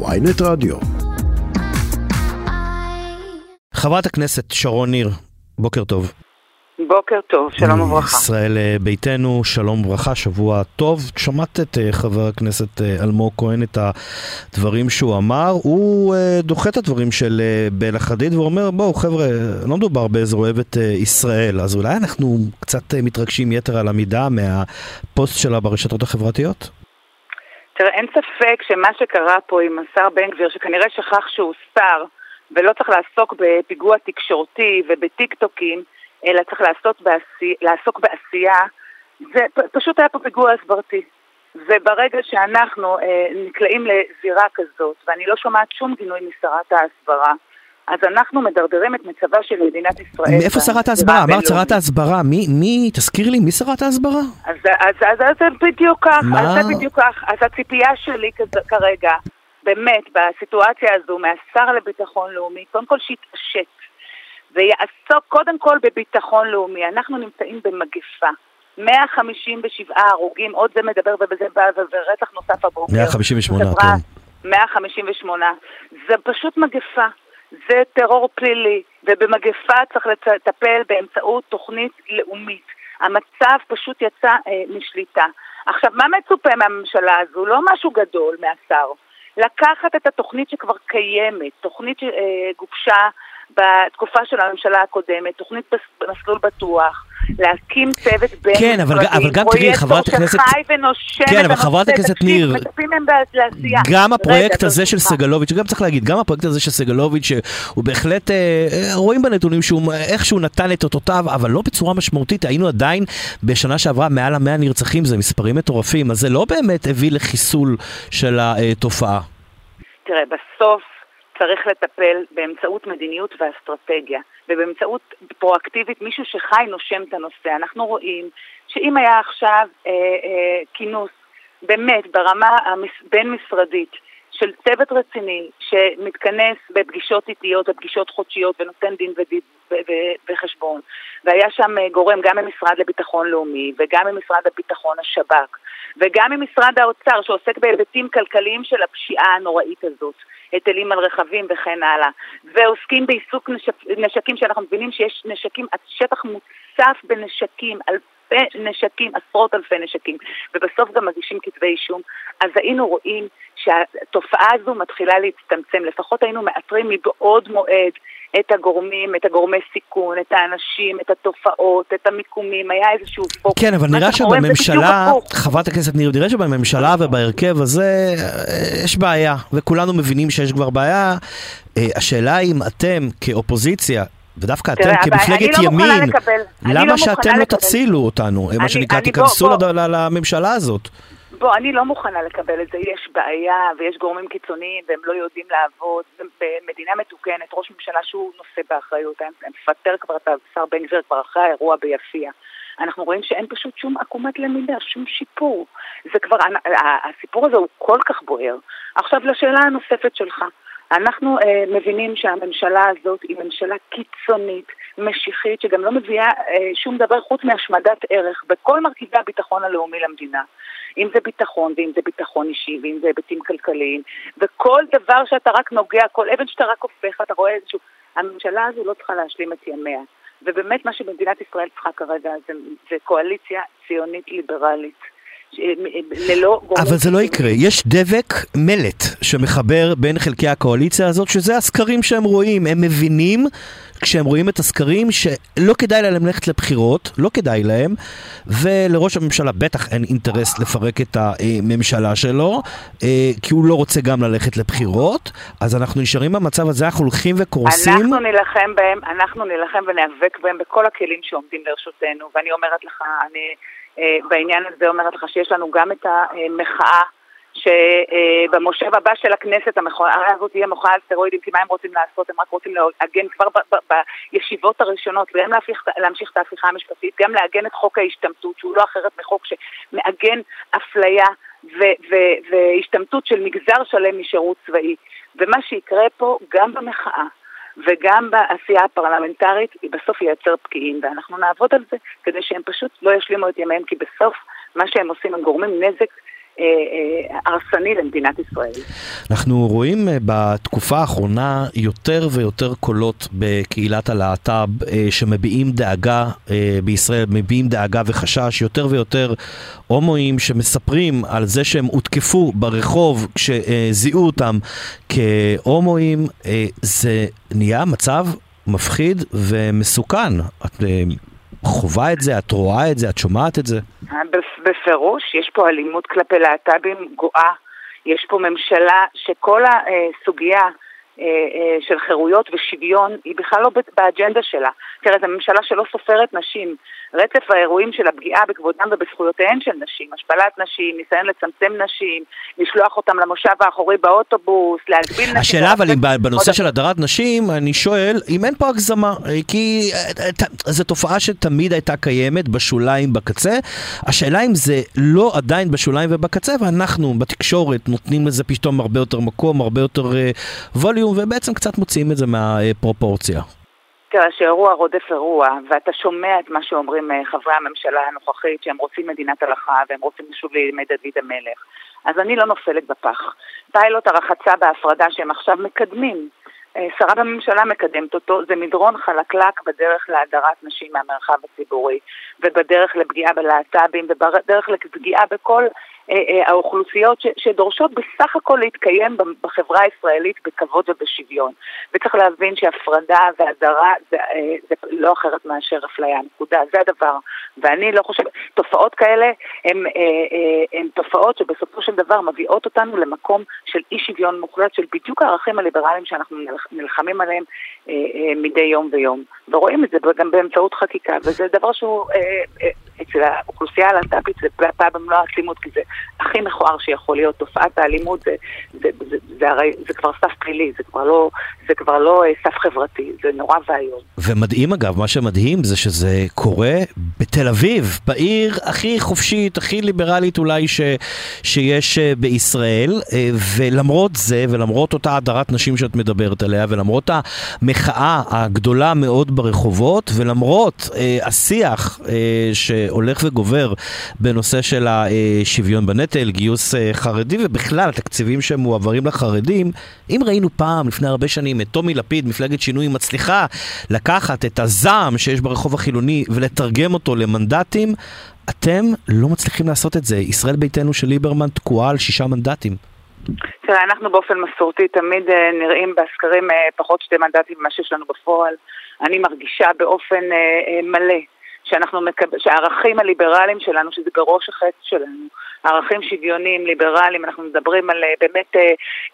ויינט רדיו. חברת הכנסת שרון ניר, בוקר טוב. בוקר טוב, שלום וברכה. ישראל אה, ביתנו, שלום וברכה, שבוע טוב. שמעת את אה, חבר הכנסת אה, אלמוג כהן, את הדברים שהוא אמר. הוא דוחה את הדברים של בלה חדיד ואומר, בואו חבר'ה, לא מדובר באיזה אוהב את ישראל, אז אולי אנחנו קצת מתרגשים יתר על המידה מהפוסט שלה ברשתות החברתיות? תראה, אין ספק שמה שקרה פה עם השר בן גביר, שכנראה שכח שהוא שר, ולא צריך לעסוק בפיגוע תקשורתי ובטיקטוקים, אלא צריך לעסוק, בעשי, לעסוק בעשייה, זה פשוט היה פה פיגוע הסברתי. וברגע שאנחנו אה, נקלעים לזירה כזאת, ואני לא שומעת שום גינוי משרת ההסברה, אז אנחנו מדרדרים את מצבה של מדינת ישראל. מאיפה שרת ההסברה? אמרת שרת ההסברה. מי, מי, תזכיר לי, מי שרת ההסברה? אז, אז, אז, אז זה בדיוק כך? אז זה בדיוק כך. אז הציפייה שלי כרגע, באמת, בסיטואציה הזו, מהשר לביטחון לאומי, קודם כל שיתעשת. ויעסוק קודם כל בביטחון לאומי. אנחנו נמצאים במגפה. 157 הרוגים, עוד זה מדבר ובזה בא, ורצח נוסף הבוקר. 158, כן. 158. זה פשוט מגפה. זה טרור פלילי, ובמגפה צריך לטפל באמצעות תוכנית לאומית. המצב פשוט יצא אה, משליטה. עכשיו, מה מצופה מהממשלה הזו? לא משהו גדול מהשר. לקחת את התוכנית שכבר קיימת, תוכנית שגובשה אה, בתקופה של הממשלה הקודמת, תוכנית מסלול בטוח, להקים צוות בין כן, אבל, אבל גם תראי, חברת הכנסת... שחי ונושם כן, אבל חברת הכנסת ניר, גם הפרויקט רגע, הזה של סגלוביץ', גם צריך להגיד, גם הפרויקט הזה של סגלוביץ', שהוא בהחלט, אה, אה, רואים בנתונים שהוא איכשהו נתן את אותותיו, אבל לא בצורה משמעותית, היינו עדיין בשנה שעברה מעל המאה נרצחים, זה מספרים מטורפים, אז זה לא באמת הביא לחיסול של התופעה. תראה, בסוף צריך לטפל באמצעות מדיניות ואסטרטגיה, ובאמצעות פרואקטיבית מישהו שחי נושם את הנושא. אנחנו רואים שאם היה עכשיו אה, אה, כינוס באמת ברמה הבין-משרדית של צוות רציני שמתכנס בפגישות איטיות ופגישות חודשיות ונותן דין ודין וחשבון, והיה שם אה, גורם גם ממשרד לביטחון לאומי וגם ממשרד הביטחון השב"כ וגם ממשרד האוצר שעוסק בהיבטים כלכליים של הפשיעה הנוראית הזאת. היטלים על רכבים וכן הלאה, ועוסקים בעיסוק נשק, נשקים שאנחנו מבינים שיש נשקים, שטח מוצף בנשקים, אלפי נשקים, עשרות אלפי נשקים, ובסוף גם מגישים כתבי אישום, אז היינו רואים שהתופעה הזו מתחילה להצטמצם, לפחות היינו מאתרים מבעוד מועד את הגורמים, את הגורמי סיכון, את האנשים, את התופעות, את המיקומים, היה איזשהו פוקוס. כן, אבל נראה שבממשלה, חברת הכנסת ניר, נראה שבממשלה ובהרכב הזה אה, יש בעיה, וכולנו מבינים שיש כבר בעיה. אה, השאלה אם אתם כאופוזיציה, ודווקא אתם כמפלגת לא ימין, למה לא שאתם לא תצילו אותנו, מה שנקרא, תיכנסו לממשלה הזאת? בוא, אני לא מוכנה לקבל את זה. יש בעיה ויש גורמים קיצוניים והם לא יודעים לעבוד. במדינה מתוקנת, ראש ממשלה שהוא נושא באחריות, מפטר כבר את השר בן גביר כבר אחרי האירוע ביפיע. אנחנו רואים שאין פשוט שום עקומת למידה, שום שיפור. זה כבר, הסיפור הזה הוא כל כך בוער. עכשיו לשאלה הנוספת שלך. אנחנו אה, מבינים שהממשלה הזאת היא ממשלה קיצונית, משיחית, שגם לא מביאה אה, שום דבר חוץ מהשמדת ערך בכל מרכיבי הביטחון הלאומי למדינה. אם זה ביטחון, ואם זה ביטחון אישי, ואם זה היבטים כלכליים, וכל דבר שאתה רק נוגע, כל אבן שאתה רק הופך, אתה רואה איזשהו... הממשלה הזו לא צריכה להשלים את ימיה. ובאמת מה שמדינת ישראל צריכה כרגע זה, זה קואליציה ציונית ליברלית. ללא אבל זה לא יקרה, יש דבק מלט שמחבר בין חלקי הקואליציה הזאת, שזה הסקרים שהם רואים, הם מבינים כשהם רואים את הסקרים שלא כדאי להם ללכת לבחירות, לא כדאי להם, ולראש הממשלה בטח אין אינטרס לפרק את הממשלה שלו, אה, כי הוא לא רוצה גם ללכת לבחירות, אז אנחנו נשארים במצב הזה, אנחנו הולכים וקורסים. אנחנו נילחם בהם, אנחנו נילחם וניאבק בהם בכל הכלים שעומדים לרשותנו, ואני אומרת לך, אני... אה, בעניין הזה אומרת לך שיש לנו גם את המחאה שבמושב הבא של הכנסת המחאה הזאת תהיה מחאה על סטרואידים, כי מה הם רוצים לעשות? הם רק רוצים לעגן כבר בישיבות הראשונות, וגם להמשיך, להמשיך את ההפיכה המשפטית, גם לעגן את חוק ההשתמטות, שהוא לא אחרת מחוק שמעגן אפליה והשתמטות של מגזר שלם משירות צבאי. ומה שיקרה פה, גם במחאה, וגם בעשייה הפרלמנטרית, היא בסוף ייצר פקיעים, ואנחנו נעבוד על זה כדי שהם פשוט לא ישלימו את ימיהם, כי בסוף מה שהם עושים, הם גורמים נזק הרסני למדינת ישראל. אנחנו רואים בתקופה האחרונה יותר ויותר קולות בקהילת הלהט"ב שמביעים דאגה בישראל, מביעים דאגה וחשש, יותר ויותר הומואים שמספרים על זה שהם הותקפו ברחוב כשזיהו אותם כהומואים, זה נהיה מצב מפחיד ומסוכן. את חווה את זה, את רואה את זה, את שומעת את זה? בפירוש, יש פה אלימות כלפי להט"בים גואה. יש פה ממשלה שכל הסוגיה של חירויות ושוויון היא בכלל לא באג'נדה שלה. תראה, זו ממשלה שלא סופרת נשים. רצף האירועים של הפגיעה בכבודם ובזכויותיהן של נשים, השפלת נשים, ניסיון לצמצם נשים, לשלוח אותם למושב האחורי באוטובוס, להגביל נשים... השאלה אבל אם בנושא של הדרת נשים, אני שואל, אם אין פה הגזמה, כי זו תופעה שתמיד הייתה קיימת בשוליים בקצה, השאלה אם זה לא עדיין בשוליים ובקצה, ואנחנו בתקשורת נותנים לזה פתאום הרבה יותר מקום, הרבה יותר ווליום, ובעצם קצת מוציאים את זה מהפרופורציה. תראה, שאירוע רודף אירוע, ואתה שומע את מה שאומרים חברי הממשלה הנוכחית, שהם רוצים מדינת הלכה והם רוצים לשוב לימי דוד המלך. אז אני לא נופלת בפח. פיילוט הרחצה בהפרדה שהם עכשיו מקדמים, שרה בממשלה מקדמת אותו, זה מדרון חלקלק בדרך להדרת נשים מהמרחב הציבורי, ובדרך לפגיעה בלהט"בים, ובדרך לפגיעה בכל האוכלוסיות ש, שדורשות בסך הכל להתקיים בחברה הישראלית בכבוד ובשוויון. וצריך להבין שהפרדה והדרה זה, זה לא אחרת מאשר אפליה, נקודה, זה הדבר. ואני לא חושבת, תופעות כאלה הן תופעות שבסופו של דבר מביאות אותנו למקום של אי שוויון מוחלט, של בדיוק הערכים הליברליים שאנחנו נלחמים עליהם מדי יום ויום. ורואים את זה גם באמצעות חקיקה, וזה דבר שהוא... אצל האוכלוסייה הלהט"בית זה בא במלוא העצימות, כי זה הכי מכוער שיכול להיות. תופעת האלימות זה, זה, זה, זה, זה, הרי, זה כבר סף פלילי, זה כבר לא, זה כבר לא סף חברתי, זה נורא ואיום. ומדהים אגב, מה שמדהים זה שזה קורה בתל אביב, בעיר הכי חופשית, הכי ליברלית אולי ש, שיש בישראל, ולמרות זה, ולמרות אותה הדרת נשים שאת מדברת עליה, ולמרות המחאה הגדולה מאוד ברחובות, ולמרות השיח ש... הולך וגובר בנושא של השוויון בנטל, גיוס חרדי ובכלל התקציבים שמועברים לחרדים. אם ראינו פעם, לפני הרבה שנים, את טומי לפיד, מפלגת שינוי, מצליחה לקחת את הזעם שיש ברחוב החילוני ולתרגם אותו למנדטים, אתם לא מצליחים לעשות את זה. ישראל ביתנו של ליברמן תקועה על שישה מנדטים. תראה, אנחנו באופן מסורתי תמיד נראים בסקרים פחות שתי מנדטים ממה שיש לנו בפועל. אני מרגישה באופן מלא שאנחנו מקב... שהערכים הליברליים שלנו, שזה בראש החץ שלנו, ערכים שוויוניים, ליברליים, אנחנו מדברים על באמת אה,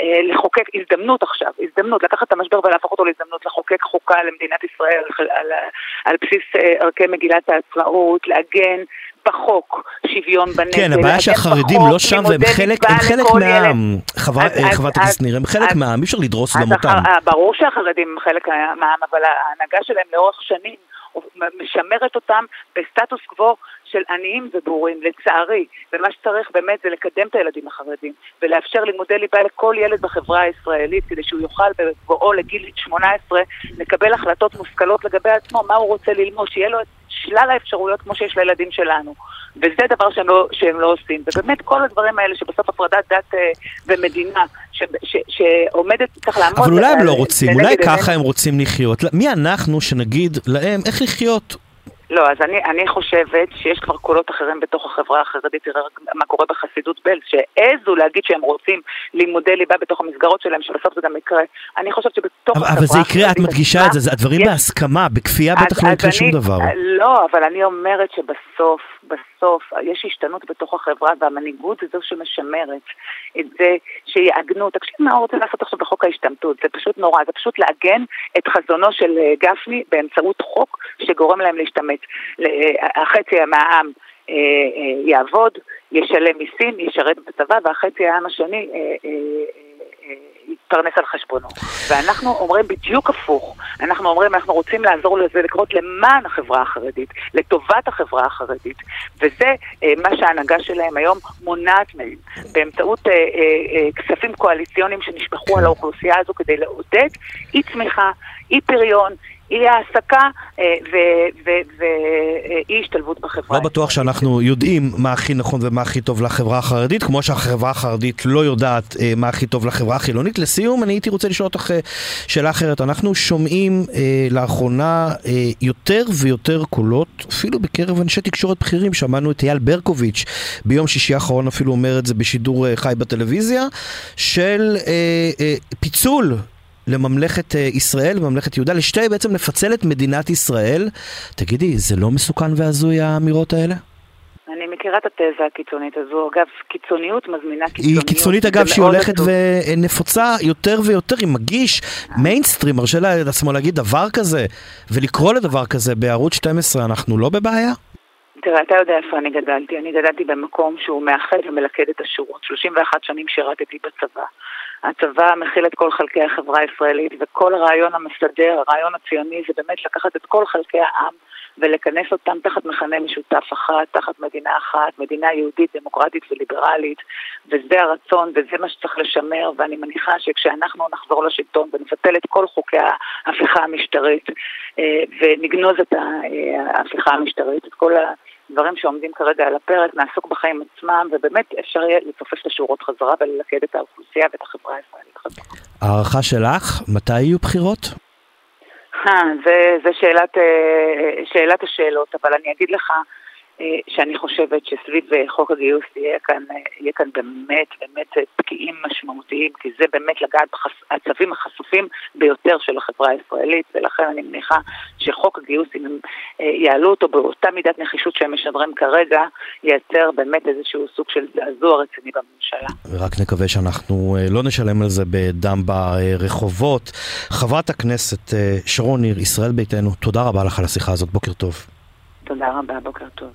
אה, לחוקק הזדמנות עכשיו, הזדמנות, לקחת את המשבר ולהפוך אותו להזדמנות, לחוקק חוקה למדינת ישראל על, על, על בסיס אה, ערכי מגילת העצמאות, לעגן בחוק שוויון בנטל. כן, הבעיה שהחרדים לא שם והם חלק, הם חלק מהעם. חברת הכנסת ניר, הם חלק מהעם, אי אפשר לדרוס גם אותם. ברור שהחרדים הם חלק מהעם, אבל ההנהגה שלהם לאורך שנים משמרת אותם בסטטוס קוו של עניים ובורים, לצערי. ומה שצריך באמת זה לקדם את הילדים החרדים, ולאפשר לימודי ליבה לכל ילד בחברה הישראלית, כדי שהוא יוכל בבואו לגיל 18 לקבל החלטות מושכלות לגבי עצמו, מה הוא רוצה ללמוד, שיהיה לו את שלל האפשרויות כמו שיש לילדים שלנו. וזה דבר שהם לא, שהם לא עושים. ובאמת כל הדברים האלה שבסוף הפרדת דת אה, ומדינה, ש, ש, שעומדת, צריך לעמוד... אבל אולי הם לא רוצים, אולי ככה הם רוצים לחיות. מי אנחנו שנגיד להם איך לחיות? לא, אז אני, אני חושבת שיש כבר קולות אחרים בתוך החברה החרדית, תראה מה קורה בחסידות בלז, שהעזו להגיד שהם רוצים לימודי ליבה בתוך המסגרות שלהם, שבסוף זה גם יקרה. אני חושבת שבתוך אבל, החברה אבל זה יקרה, את מדגישה את זה, הדברים יש... בהסכמה, בכפייה בטח לא יקרה שום דבר. לא, אבל אני אומרת שבסוף, בסוף, יש השתנות בתוך החברה, והמנהיגות זה זו שמשמרת את זה שיעגנו. תקשיב מה הוא רוצה לעשות עכשיו בחוק ההשתמטות, זה פשוט נורא, זה פשוט לעגן את חזונו של גפני באמצעות חוק שגורם להם להשתמט. החצי מהעם יעבוד, ישלם מיסים, ישרת בצבא, והחצי העם השני יתפרנס על חשבונו. ואנחנו אומרים בדיוק הפוך. אנחנו אומרים, אנחנו רוצים לעזור לזה לקרות למען החברה החרדית, לטובת החברה החרדית. וזה אה, מה שההנהגה שלהם היום מונעת מהם, באמצעות אה, אה, כספים קואליציוניים שנשפכו על האוכלוסייה הזו כדי לעודד אי צמיחה, אי פריון, אי העסקה ואי השתלבות בחברה. לא בטוח שאנחנו יודעים מה הכי נכון ומה הכי טוב לחברה החרדית, כמו שהחברה החרדית לא יודעת מה הכי טוב לחברה החילונית. לסיום, אני הייתי רוצה לשאול אותך שאלה אחרת. אנחנו שומעים לאחרונה יותר ויותר קולות, אפילו בקרב אנשי תקשורת בכירים, שמענו את אייל ברקוביץ' ביום שישי האחרון אפילו אומר את זה בשידור חי בטלוויזיה, של אה, אה, פיצול לממלכת ישראל וממלכת יהודה, לשתי בעצם לפצל את מדינת ישראל. תגידי, זה לא מסוכן והזוי האמירות האלה? אני מכירה את התזה הקיצונית הזו. אגב, קיצוניות מזמינה קיצוניות. היא קיצונית, אגב, שהיא הולכת ונפוצה יותר ויותר. היא מגיש מיינסטרים, מרשה לעצמו להגיד דבר כזה, ולקרוא לדבר כזה בערוץ 12, אנחנו לא בבעיה? תראה, אתה יודע איפה אני גדלתי. אני גדלתי במקום שהוא מאחד ומלכד את השורות. 31 שנים שירתתי בצבא. הצבא מכיל את כל חלקי החברה הישראלית, וכל הרעיון המסדר, הרעיון הציוני, זה באמת לקחת את כל חלקי העם ולכנס אותם תחת מכנה משותף אחת, תחת מדינה אחת, מדינה יהודית, דמוקרטית וליברלית, וזה הרצון וזה מה שצריך לשמר, ואני מניחה שכשאנחנו נחזור לשלטון ונבטל את כל חוקי ההפיכה המשטרית ונגנוז את ההפיכה המשטרית, את כל ה... דברים שעומדים כרגע על הפרק, נעסוק בחיים עצמם, ובאמת אפשר יהיה לצופף את השורות חזרה וללכד את האוכלוסייה ואת החברה הישראלית חזרה. הערכה שלך, מתי יהיו בחירות? זה שאלת, שאלת השאלות, אבל אני אגיד לך שאני חושבת שסביב חוק הגיוס יהיה כאן, יהיה כאן באמת באמת פקיעים משמעותיים, כי זה באמת לגעת בעצבים החשופים ביותר של החברה הישראלית, ולכן אני מניחה שחוק הגיוס, אם הם יעלו אותו באותה מידת נחישות שהם משדרים כרגע, ייצר באמת איזשהו סוג של זעזוע רציני בממשלה. ורק נקווה שאנחנו לא נשלם על זה בדם ברחובות. חברת הכנסת שרון ניר, ישראל ביתנו, תודה רבה לך על השיחה הזאת, בוקר טוב. תודה רבה, בוקר טוב.